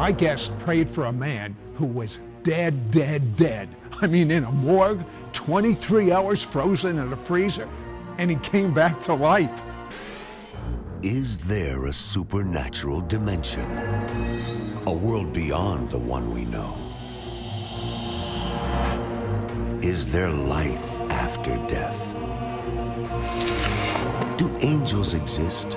My guest prayed for a man who was dead, dead, dead. I mean, in a morgue, 23 hours frozen in a freezer, and he came back to life. Is there a supernatural dimension? A world beyond the one we know? Is there life after death? Do angels exist?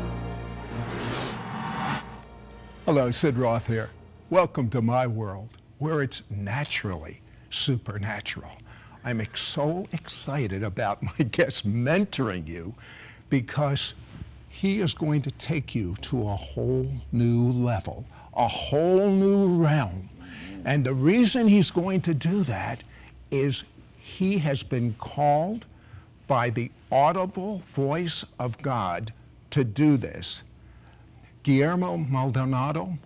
Hello, Sid Roth here. Welcome to my world, where it's naturally supernatural. I'm ex- so excited about my guest mentoring you because he is going to take you to a whole new level, a whole new realm. And the reason he's going to do that is he has been called by the audible voice of God to do this. Guillermo Maldonado,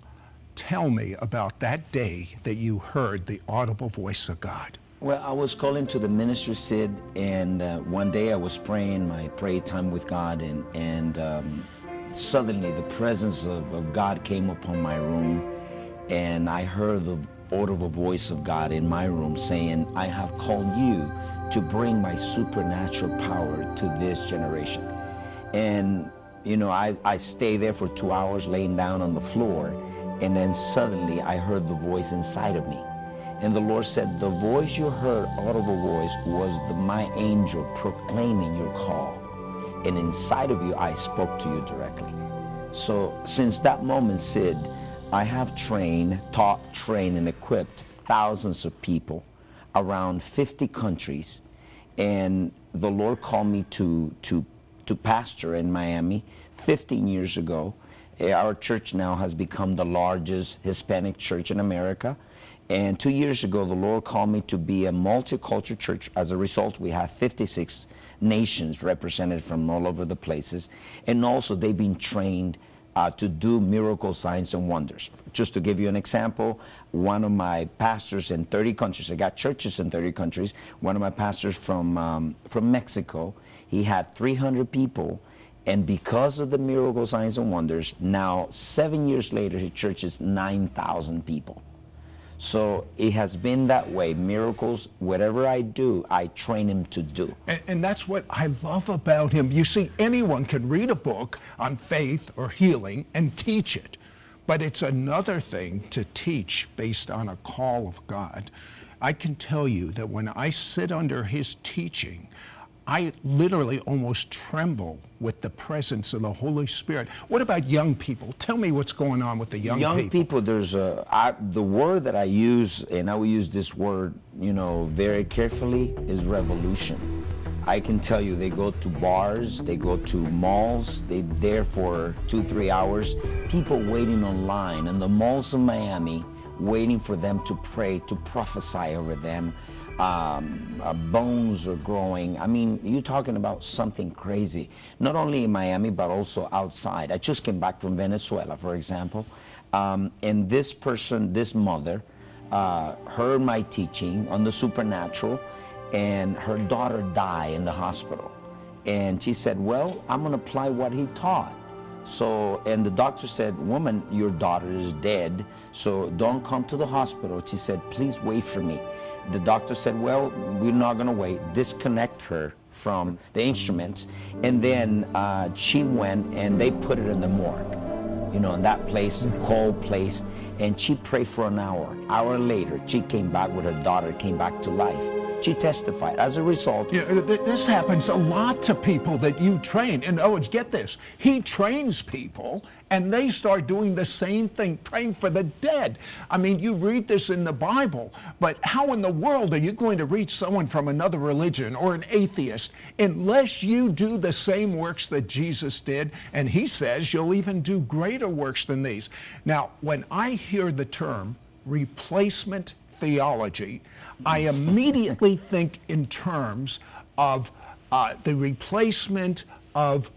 tell me about that day that you heard the audible voice of God. Well, I was calling to the minister, Sid, and uh, one day I was praying my prayer time with God, and, and um, suddenly the presence of, of God came upon my room, and I heard the audible voice of God in my room saying, I have called you to bring my supernatural power to this generation. And you know, I, I stayed there for two hours laying down on the floor, and then suddenly I heard the voice inside of me. And the Lord said, The voice you heard, audible voice, was the, my angel proclaiming your call. And inside of you, I spoke to you directly. So since that moment, Sid, I have trained, taught, trained, and equipped thousands of people around 50 countries. And the Lord called me to, to to pastor in Miami 15 years ago. Eh, our church now has become the largest Hispanic church in America. And two years ago, the Lord called me to be a multicultural church. As a result, we have 56 nations represented from all over the places. And also, they've been trained uh, to do miracle signs and wonders. Just to give you an example, one of my pastors in 30 countries, I got churches in 30 countries, one of my pastors from, um, from Mexico, he had 300 people. And because of the miracle signs and wonders, now seven years later, his church is 9,000 people. So it has been that way. Miracles, whatever I do, I train him to do. And, and, that's what I love about him. You see, anyone can read a book on faith or healing and teach it. But it's another thing to teach based on a call of God. I can tell you that when I sit under his teaching, I literally almost tremble with the presence of the Holy Spirit. What about young people? Tell me what's going on with the young, young people. people. There's a I, the word that I use, and I will use this word, you know, very carefully, is revolution. I can tell you, they go to bars, they go to malls, they there for two, three hours. People waiting online in the malls of Miami, waiting for them to pray, to prophesy over them um, uh, bones are growing. I mean, you're talking about something crazy. Not only in Miami, but also outside. I just came back from Venezuela, for example. Um, and this person, this mother, uh, heard my teaching on the supernatural, and her daughter died in the hospital. And she said, Well, I'm going to apply what he taught. So, and the doctor said, Woman, your daughter is dead, so don't come to the hospital. She said, Please wait for me the doctor said, well, we're not going to wait. Disconnect her from the instruments. And then uh, she went and they put her in the morgue, you know, in that place, cold place. And she prayed for an hour. Hour later, she came back with her daughter, came back to life. She testified. As a result, th- this happens a lot to people that you train. And oh, get this, he trains people and they start doing the same thing, praying for the dead. I mean, you read this in the Bible, but how in the world are you going to reach someone from another religion or an atheist unless you do the same works that Jesus did? And he says you'll even do greater works than these. Now, when I hear the term replacement theology, I immediately think in terms of uh, the replacement of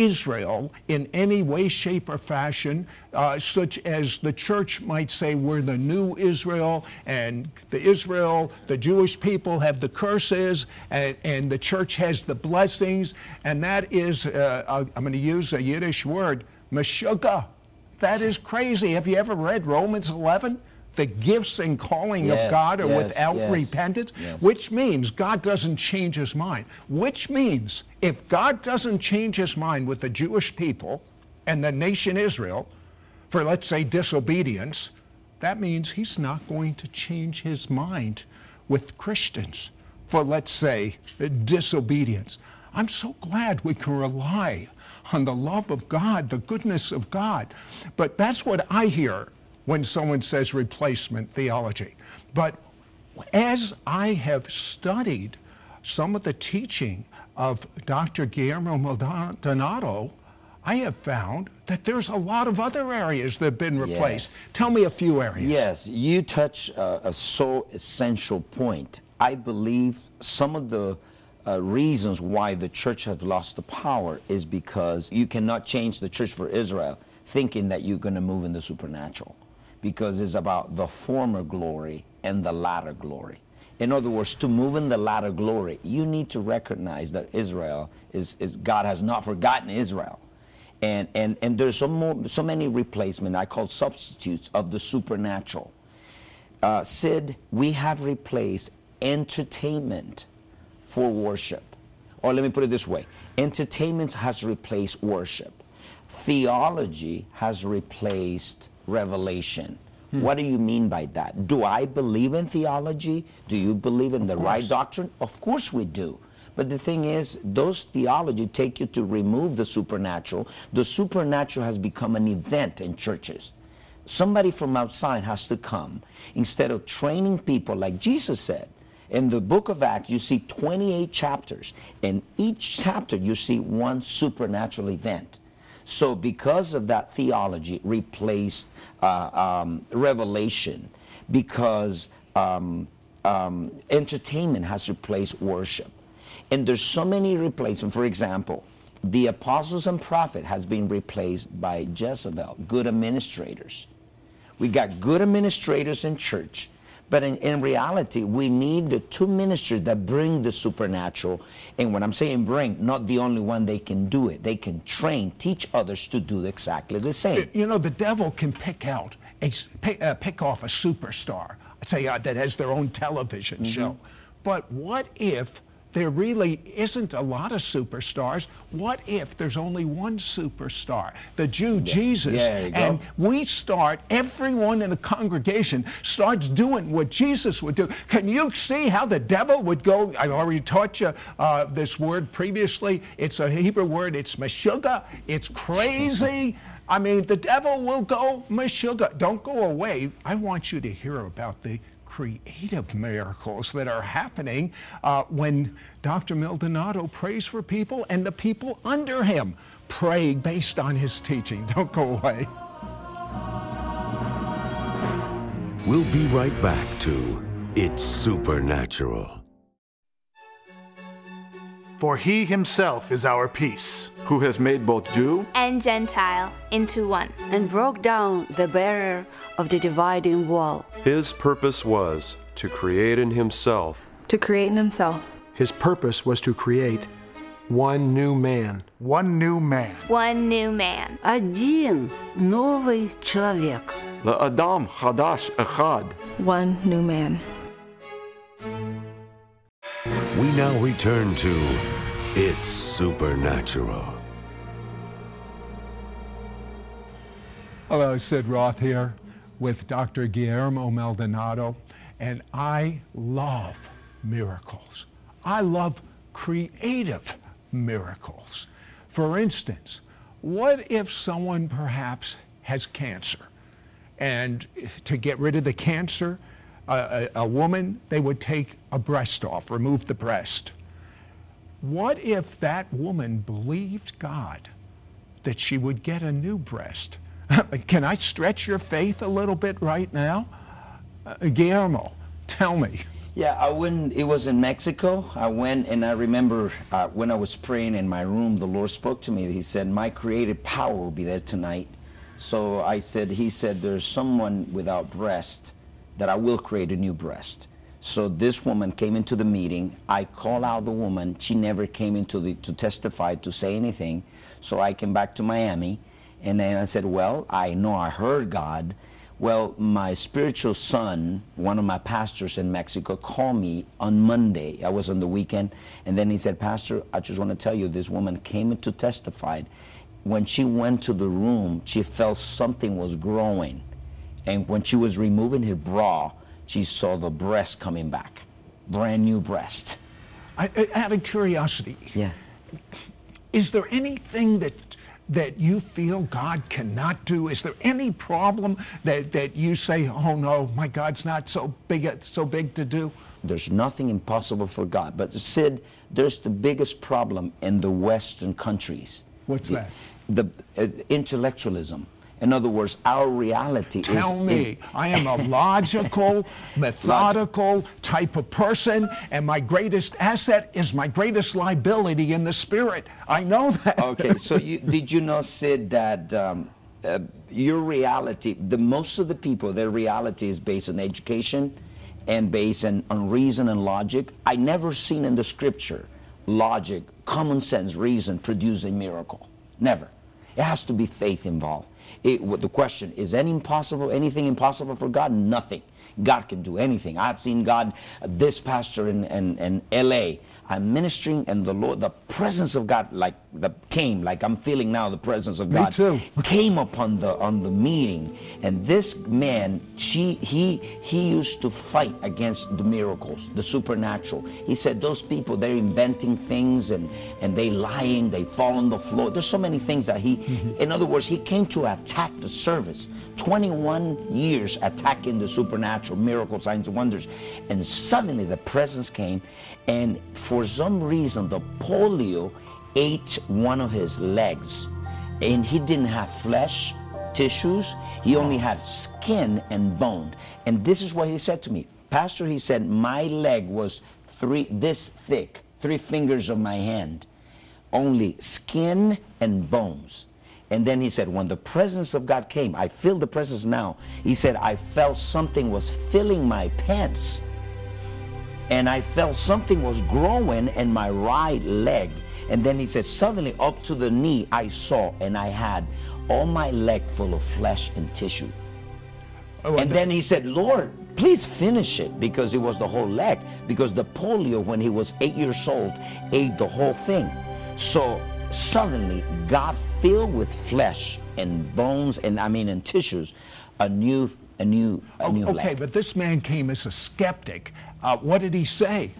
Israel in any way, shape, or fashion, uh, such as the church might say we're the new Israel, and the Israel, the Jewish people have the curses, and, and the church has the blessings, and that is, uh, I'm going to use a Yiddish word, meshuggah. That is crazy. Have you ever read Romans 11? The gifts and calling Yes, of God are yes, without yes, repentance, which means God doesn't change his mind. Which means if God doesn't change his mind with the Jewish people and the nation Israel for, let's say, disobedience, that means he's not going to change his mind with Christians for, let's say, disobedience. I'm so glad we can rely on the love of God, the goodness of God. But that's what I hear when someone says replacement theology. But as I have studied some of the teaching of Dr. Guillermo Maldonado, I have found that there's a lot of other areas that have been replaced. Yes. Tell me a few areas. Yes, you touch uh, a so essential point. I believe some of the uh, reasons why the church has lost the power is because you cannot change the church for Israel thinking that you're going to move in the supernatural because it's about the former glory and the latter glory. In other words, to move in the latter glory, you need to recognize that Israel is, is God has not forgotten Israel and and and there's so more, so many replacement I call substitutes of the supernatural. Uh, Sid, we have replaced entertainment for worship, or let me put it this way: entertainment has replaced worship. Theology has replaced revelation. Hmm. What do you mean by that? Do I believe in theology? Do you believe in the right doctrine? Of course we do. But the thing is, those theology take you to remove the supernatural. The supernatural has become an event in churches. Somebody from outside has to come instead of training people like Jesus said. In the book of Acts, you see 28 chapters. In each chapter, you see one supernatural event. So, because of that theology, replaced uh, um, revelation, because um, um, entertainment has replaced worship. And there's so many replacements. For example, the apostles and prophet has been replaced by Jezebel, good administrators. We got good administrators in church, but in, in reality, we need the two ministers that bring the supernatural. And when I'm saying bring, not the only one they can do it. They can train, teach others to do exactly the same. You know, the devil can pick out, a, pick, uh, pick off a superstar, say uh, that has their own television Mm-hmm. show. But what if there really isn't a lot of superstars? What if there's only one superstar, the Jew Jesus? Yeah, you go. and we start, everyone in the congregation starts doing what Jesus would do. Can you see how the devil would go? I already taught you uh, this word previously. It's a Hebrew word, it's meshuggah. It's crazy. I mean, the devil will go meshuggah. Don't go away. I want you to hear about the creative miracles that are happening uh, when Dr. Maldonado prays for people and the people under him pray based on his teaching. Don't go away. We'll be right back to It's Supernatural. For he himself is our peace. who has made both Jew and Gentile into one. and broke down the barrier of the dividing wall. His purpose was to create in himself to create in himself His purpose was to create one new man. One new man. One new man. Один новый человек. Adam Hadash Echad. one new man. We now return to It's Supernatural. Hello, Sid Roth here with Dr. Guillermo Maldonado, and I love miracles. I love creative miracles. For instance, what if someone perhaps has cancer? And to get rid of the cancer, a, a, woman, they would take a breast off, remove the breast. What if that woman believed God that she would get a new breast? Can I stretch your faith a little bit right now? Uh, Guillermo, tell me. Yeah, I went. It was in Mexico. I went, and I remember uh, when I was praying in my room, the Lord spoke to me. He said, "My creative power will be there tonight." So I said, "He said, there's someone without breast that I will create a new breast." So this woman came into the meeting. I called out the woman. She never came into the to testify to say anything. So I came back to Miami, and then I said, "Well, I know I heard God." Well, my spiritual son, one of my pastors in Mexico, called me on Monday. I was on the weekend, and then he said, Pastor, I just want to tell you this woman came in to testify. When she went to the room, she felt something was growing. And when she was removing her bra, she saw the breast coming back. Brand new breast. I, out of curiosity, yeah. is there anything that that you feel God cannot do? Is there any problem that, that you say, oh no, my God's not so big, so big to do? There's nothing impossible for God. But Sid, there's the biggest problem in the Western countries. What's that? The, uh, intellectualism. In other words, our reality Tell is. Tell me, is, I am a logical, methodical type of person, and my greatest asset is my greatest liability in the spirit. I know that. Okay, so you, did you know, Sid, that um, uh, your reality, the most of the people, their reality is based on education and based on, on reason and logic. I never seen in the scripture logic, common sense, reason produce a miracle. Never. It has to be faith involved. It, the question is any impossible anything impossible for God? Nothing. God can do anything. I've seen God, uh, this pastor in, in, in L.A. I'm ministering, and the Lord, the presence of God, like the came, like I'm feeling now, the presence of God came upon the on the meeting. And this man, she, he he used to fight against the miracles, the supernatural. He said those people they're inventing things and and they lying, they fall on the floor. There's so many things that he, mm-hmm. in other words, he came to attack the service. 21 years attacking the supernatural, miracle signs, and wonders. And suddenly the presence came, and for some reason, the polio ate one of his legs. And he didn't have flesh, tissues, he only had skin and bone. And this is what he said to me Pastor, he said, my leg was three this thick, three fingers of my hand, only skin and bones. And then he said, when the presence of God came, I feel the presence now. He said, I felt something was filling my pants. And I felt something was growing in my right leg. And then he said, suddenly up to the knee, I saw and I had all my leg full of flesh and tissue. Oh, and then he said, Lord, please finish it because it was the whole leg. Because the polio, when he was eight years old, ate the whole thing. So suddenly God filled with flesh and bones and I mean and tissues a new a new a oh, new okay but this man came as a skeptic uh, what did he say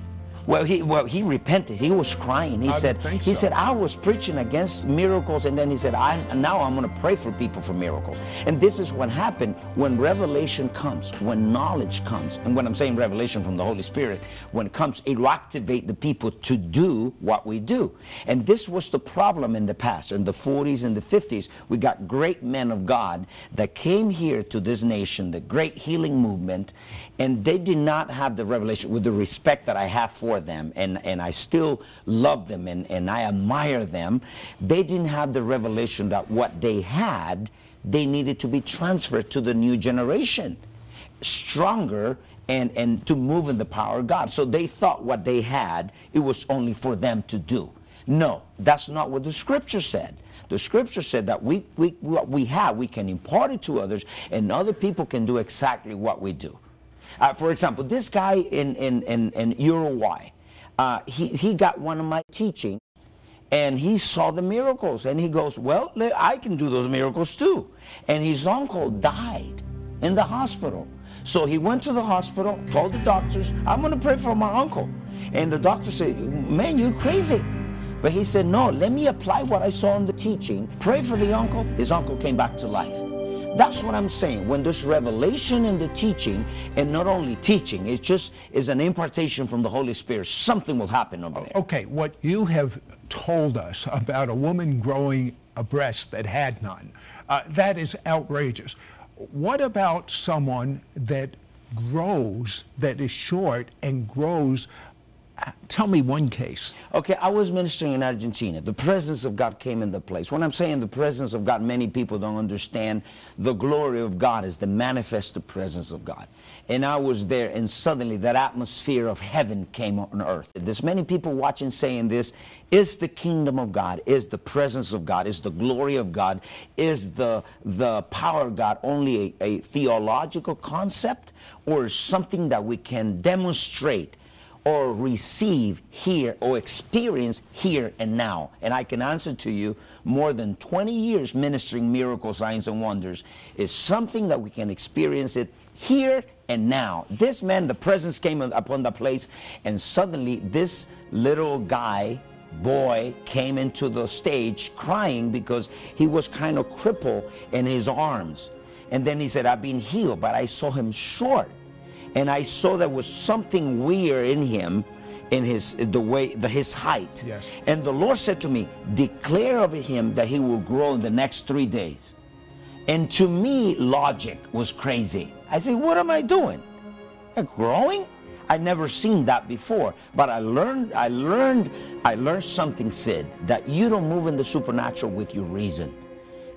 well, he well he repented. He was crying. He I said he so. said I was preaching against miracles, and then he said I now I'm going to pray for people for miracles. And this is what happened when revelation comes, when knowledge comes, and when I'm saying revelation from the Holy Spirit, when it comes, it will activate the people to do what we do. And this was the problem in the past, in the 40s and the 50s. We got great men of God that came here to this nation, the great healing movement, and they did not have the revelation with the respect that I have for them, and, and I still love them and, and I admire them. They didn't have the revelation that what they had, they needed to be transferred to the new generation, stronger and, and to move in the power of God. So they thought what they had, it was only for them to do. No, that's not what the scripture said. The scripture said that we, we, what we have, we can impart it to others, and other people can do exactly what we do. Uh, for example, this guy in, in, in, in Uruguay, uh, he, he got one of my teachings and he saw the miracles and he goes, well, I can do those miracles too. And his uncle died in the hospital. So he went to the hospital, told the doctors, I'm going to pray for my uncle. And the doctor said, Man, you're crazy. But he said, No, let me apply what I saw in the teaching. Pray for the uncle. His uncle came back to life. That's what I'm saying. When there's revelation in the teaching, and not only teaching, it just is an impartation from the Holy Spirit, something will happen over there. Okay, what you have told us about a woman growing a breast that had none, uh, that is outrageous. What about someone that grows, that is short and grows Tell me one case. Okay, I was ministering in Argentina. The presence of God came in the place. When I'm saying the presence of God, many people don't understand the glory of God is the manifested presence of God. And I was there, and suddenly that atmosphere of heaven came on earth. There's many people watching saying this is the kingdom of God, is the presence of God, is the glory of God, is the, the power of God only a, a theological concept or something that we can demonstrate or receive here or experience here and now. And I can answer to you more than 20 years ministering miracle signs and wonders is something that we can experience it here and now. This man, the presence came upon the place, and suddenly this little guy, boy, came into the stage crying because he was kind of crippled in his arms. And then he said, I've been healed, but I saw him short and I saw there was something weird in him in his the way the his height. Yes. And the Lord said to me, declare over him that he will grow in the next three days. And to me, logic was crazy. I said, what am I doing? I'm growing? I never seen that before. But I learned, I learned, I learned something, Sid, that you don't move in the supernatural with your reason.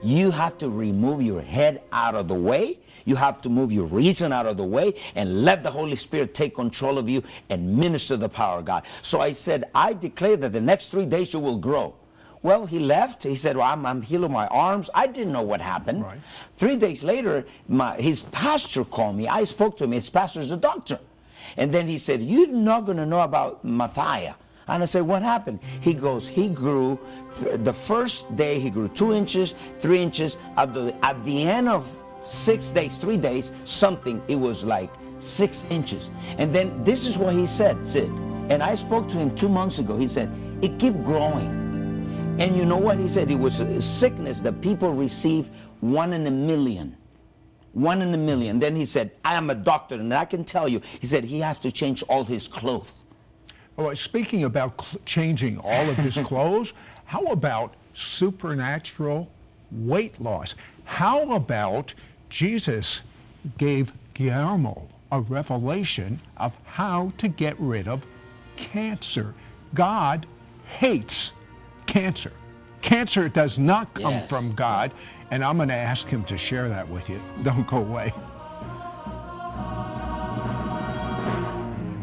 You have to remove your head out of the way you have to move your reason out of the way and let the Holy Spirit take control of you and minister the power of God. So I said, I declare that the next three days you will grow. Well, he left. He said, well, I'm, I'm healing my arms. I didn't know what happened. Right. Three days later, my, his pastor called me. I spoke to him. His pastor is a doctor. And then he said, You're not going to know about Matthias. And I said, What happened? He goes, He grew, the first day he grew two inches, three inches. At the, at the end of six days, three days, something, it was like six inches. And then this is what he said, Sid. And I spoke to him two months ago. He said, it kept growing. And you know what he said? It was a sickness that people receive one in a million. One in a million. Then he said, I am a doctor, and I can tell you, he said he has to change all his clothes. Oh, uh, speaking about changing all of his clothes, how about supernatural weight loss? How about Jesus gave Guillermo a revelation of how to get rid of cancer. God hates cancer. Cancer does not come yes. from God, and I'm going to ask him to share that with you. Don't go away.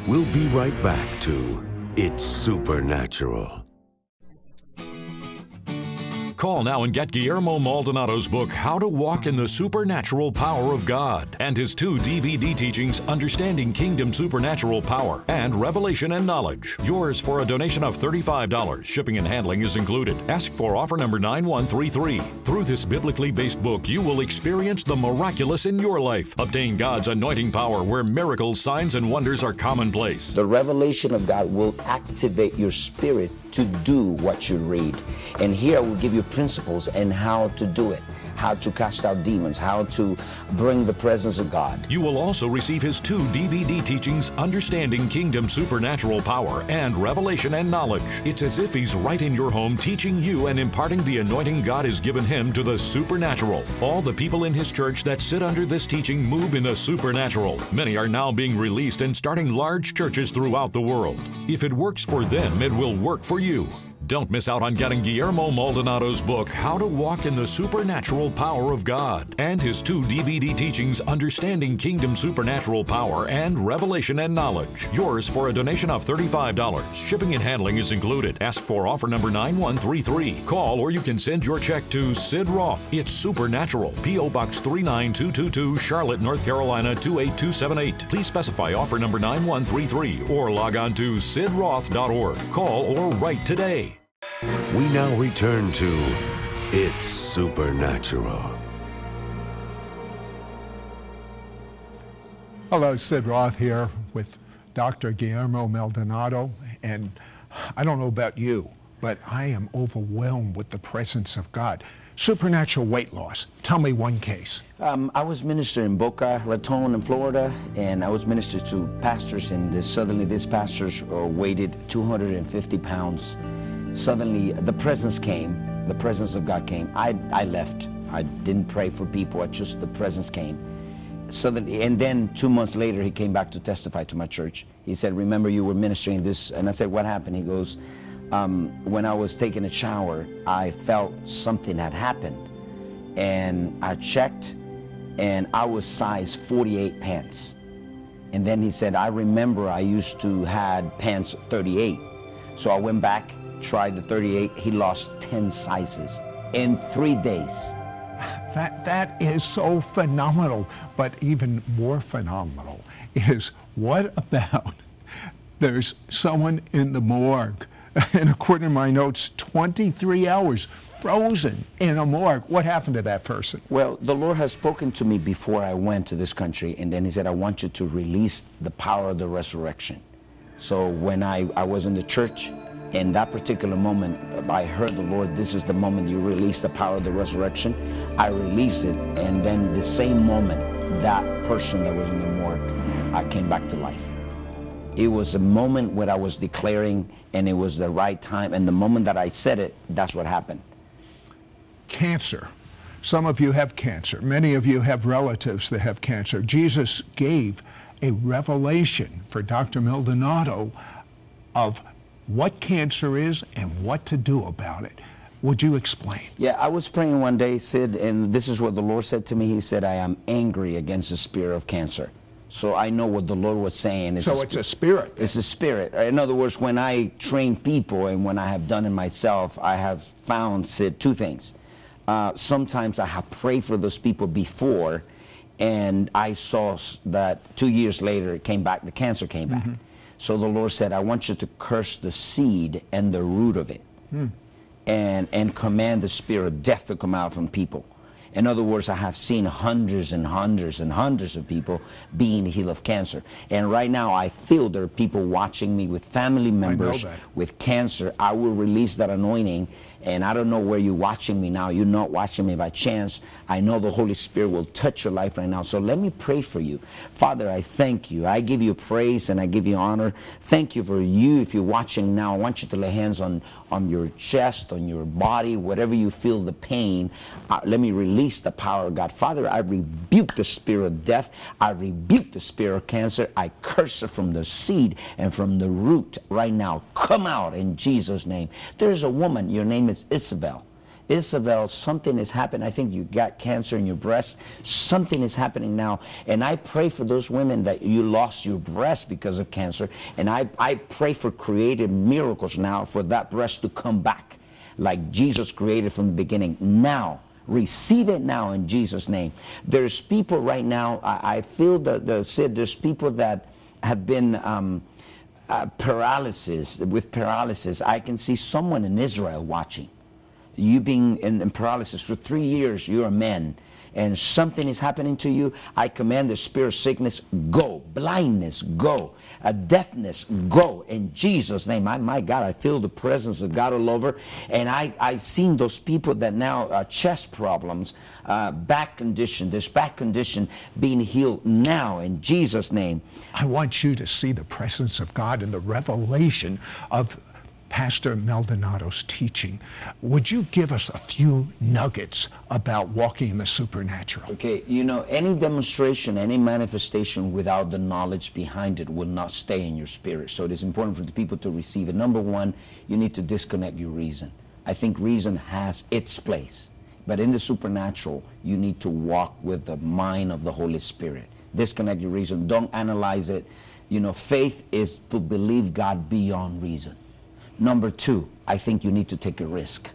We'll be right back to It's Supernatural. Call now and get Guillermo Maldonado's book, How to Walk in the Supernatural Power of God, and his two DVD teachings, Understanding Kingdom Supernatural Power and Revelation and Knowledge. Yours for a donation of $35. Shipping and handling is included. Ask for offer number 9133. Through this biblically based book, you will experience the miraculous in your life. Obtain God's anointing power where miracles, signs, and wonders are commonplace. The revelation of God will activate your spirit to do what you read. And here I will give you principles and how to do it how to cast out demons, how to bring the presence of God. You will also receive his two DVD teachings, Understanding Kingdom Supernatural Power and Revelation and Knowledge. It's as if he's right in your home teaching you and imparting the anointing God has given him to the supernatural. All the people in his church that sit under this teaching move in the supernatural. Many are now being released and starting large churches throughout the world. If it works for them, it will work for you. Don't miss out on getting Guillermo Maldonado's book, How to Walk in the Supernatural Power of God, and his two DVD teachings, Understanding Kingdom Supernatural Power and Revelation and Knowledge. Yours for a donation of $35. Shipping and handling is included. Ask for offer number 9133. Call or you can send your check to Sid Roth. It's Supernatural. P.O. Box 39222, Charlotte, North Carolina 28278. Please specify offer number 9133 or log on to sidroth.org. Call or write today. We now return to It's Supernatural. Hello, Sid Roth here with Dr. Guillermo Maldonado. And I don't know about you, but I am overwhelmed with the presence of God. Supernatural weight loss. Tell me one case. Um, I was minister in Boca Raton in Florida, and I was minister to pastors, and this, suddenly these pastors uh, weighed 250 pounds. Suddenly the presence came, the presence of God came. I, I left. I didn't pray for people, I just, the presence came. Suddenly, and then two months later, he came back to testify to my church. He said, Remember, you were ministering this. And I said, What happened? He goes, um, when I was taking a shower, I felt something had happened. And I checked, and I was size 48 pants. And then he said, I remember I used to had pants 38. So I went back, tried the 38. He lost 10 sizes in three days. That, that is so phenomenal. But even more phenomenal is what about there's someone in the morgue and according to my notes, 23 hours frozen in a morgue. What happened to that person? Well, the Lord has spoken to me before I went to this country, and then He said, I want you to release the power of the resurrection. So when I, I was in the church, in that particular moment, I heard the Lord, this is the moment you release the power of the resurrection. I released it, and then the same moment, that person that was in the morgue, I came back to life. It was a moment when I was declaring, and it was the right time. And the moment that I said it, that's what happened. Cancer. Some of you have cancer. Many of you have relatives that have cancer. Jesus gave a revelation for Dr. Maldonado of what cancer is and what to do about it. Would you explain? Yeah, I was praying one day, Sid, and this is what the Lord said to me. He said, I am angry against the spirit of cancer. So I know what the Lord was saying. It's so a it's a spirit. It's a spirit. In other words, when I train people and when I have done it myself, I have found Sid, two things. Uh, sometimes I have prayed for those people before, and I saw that two years later it came back. The cancer came back. Mm-hmm. So the Lord said, "I want you to curse the seed and the root of it, mm. and and command the spirit of death to come out from people." In other words, I have seen hundreds and hundreds and hundreds of people being healed of cancer. And right now, I feel there are people watching me with family members with cancer. I will release that anointing and I don't know where you're watching me now. You're not watching me by chance. I know the Holy Spirit will touch your life right now. So let me pray for you. Father, I thank you. I give you praise and I give you honor. Thank you for you. If you're watching now, I want you to lay hands on, on your chest, on your body, whatever you feel the pain. Uh, let me release the power of God. Father, I rebuke the spirit of death. I rebuke the spirit of cancer. I curse it from the seed and from the root right now. Come out in Jesus' name. There's a woman, your name is Isabel. Isabel, something has happened. I think you got cancer in your breast. Something is happening now. And I pray for those women that you lost your breast because of cancer. And I, I pray for creative miracles now for that breast to come back like Jesus created from the beginning. Now, receive it now in Jesus' name. There's people right now, I, I feel that the said there's people that have been um, uh, paralysis, with paralysis. I can see someone in Israel watching you being in, in paralysis for three years, you're a man, and something is happening to you, I command the spirit of sickness, go. Blindness, go. A deafness, go. In Jesus' name. I, my God, I feel the presence of God all over. And I, I've seen those people that now, uh, chest problems, uh, back condition, this back condition being healed now in Jesus' name. I want you to see the presence of God and the revelation of Pastor Maldonado's teaching. Would you give us a few nuggets about walking in the supernatural? Okay, you know, any demonstration, any manifestation without the knowledge behind it will not stay in your spirit. So it is important for the people to receive it. Number one, you need to disconnect your reason. I think reason has its place. But in the supernatural, you need to walk with the mind of the Holy Spirit. Disconnect your reason. Don't analyze it. You know, faith is to believe God beyond reason. Number two, I think you need to take a risk.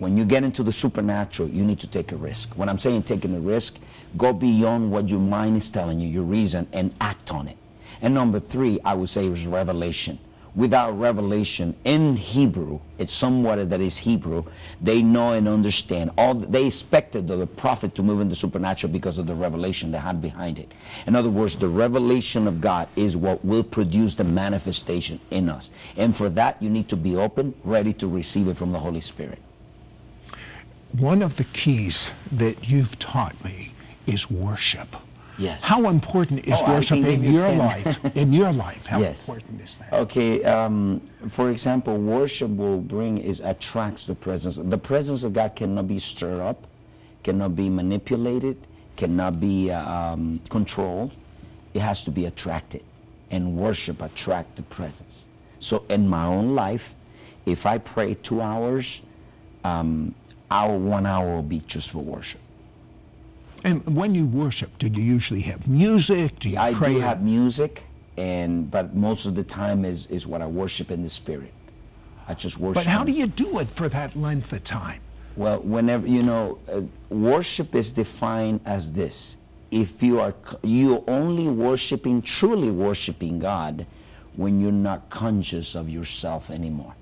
When you get into the supernatural, you need to take a risk. When I'm saying taking a risk, go beyond what your mind is telling you, your reason, and act on it. And number three, I would say is revelation. Without revelation in Hebrew, it's someone that is Hebrew, they know and understand. All they expected the prophet to move in the supernatural because of the revelation they had behind it. In other words, the revelation of God is what will produce the manifestation in us. And for that, you need to be open, ready to receive it from the Holy Spirit. One of the keys that you've taught me is worship. Yes. How important is Oh, worship in your 10. life? In your life, how Yes. important is that? Okay, um, for example, worship will bring is attracts the presence. The presence of God cannot be stirred up, cannot be manipulated, cannot be um, controlled. It has to be attracted, and worship attract the presence. So in my own life, if I pray two hours, um, our one hour will be just for worship. And when you worship, do you usually have music? Do you I pray? do have music, and but most of the time is is what I worship in the spirit. I just worship. but how do you do it for that length of time? Well, whenever you know, uh, worship is defined as this: if you are you only worshiping, truly worshiping God, when you're not conscious of yourself anymore.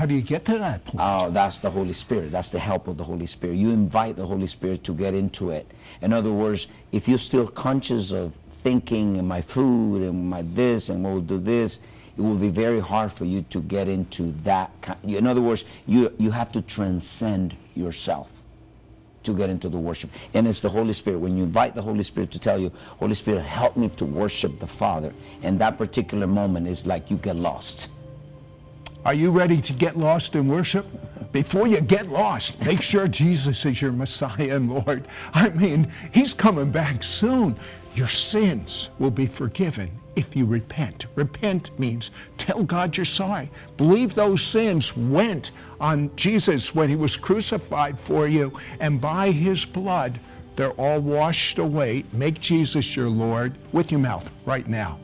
How do you get to that point? Oh, that's the Holy Spirit. That's the help of the Holy Spirit. You invite the Holy Spirit to get into it. In other words, if you're still conscious of thinking and my food and my this and we'll do this, it will be very hard for you to get into that. In other words, you you have to transcend yourself to get into the worship. And it's the Holy Spirit. When you invite the Holy Spirit to tell you, Holy Spirit, help me to worship the Father, and that particular moment is like you get lost. Are you ready to get lost in worship? Before you get lost, make sure Jesus is your Messiah and Lord. I mean, He's coming back soon. Your sins will be forgiven if you repent. Repent means tell God you're sorry. Believe those sins went on Jesus when He was crucified for you, and by His blood, they're all washed away. Make Jesus your Lord with your mouth right now.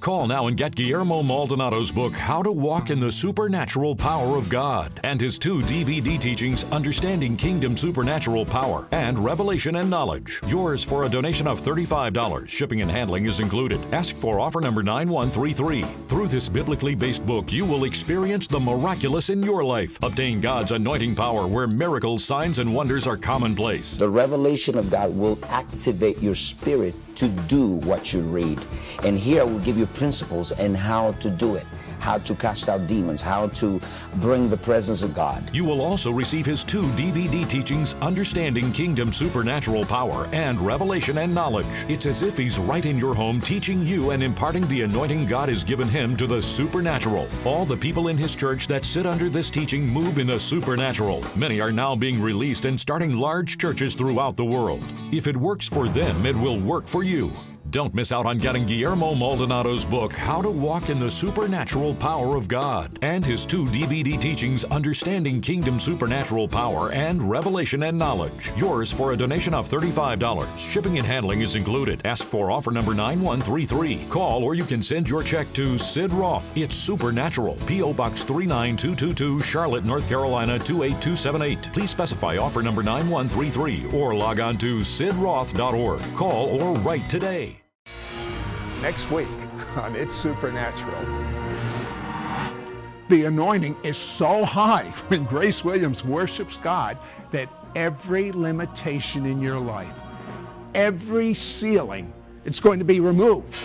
Call now and get Guillermo Maldonado's book, How to Walk in the Supernatural Power of God, and his two DVD teachings, Understanding Kingdom Supernatural Power and Revelation and Knowledge. Yours for a donation of $35. Shipping and handling is included. Ask for offer number 9133. Through this biblically based book, you will experience the miraculous in your life. Obtain God's anointing power where miracles, signs, and wonders are commonplace. The revelation of God will activate your spirit to do what you read. And here I will give you principles and how to do it, how to cast out demons, how to bring the presence of God. You will also receive his two DVD teachings, Understanding Kingdom Supernatural Power and Revelation and Knowledge. It's as if he's right in your home teaching you and imparting the anointing God has given him to the supernatural. All the people in his church that sit under this teaching move in the supernatural. Many are now being released and starting large churches throughout the world. If it works for them, it will work for you. Don't miss out on getting Guillermo Maldonado's book, How to Walk in the Supernatural Power of God, and his two DVD teachings, Understanding Kingdom Supernatural Power and Revelation and Knowledge. Yours for a donation of $35. Shipping and handling is included. Ask for offer number 9133. Call or you can send your check to Sid Roth. It's Supernatural. P.O. Box 39222, Charlotte, North Carolina 28278. Please specify offer number 9133 or log on to sidroth.org. Call or write today. Next week on It's Supernatural. The anointing is so high when Grace Williams worships God that every limitation in your life, every ceiling, it's going to be removed.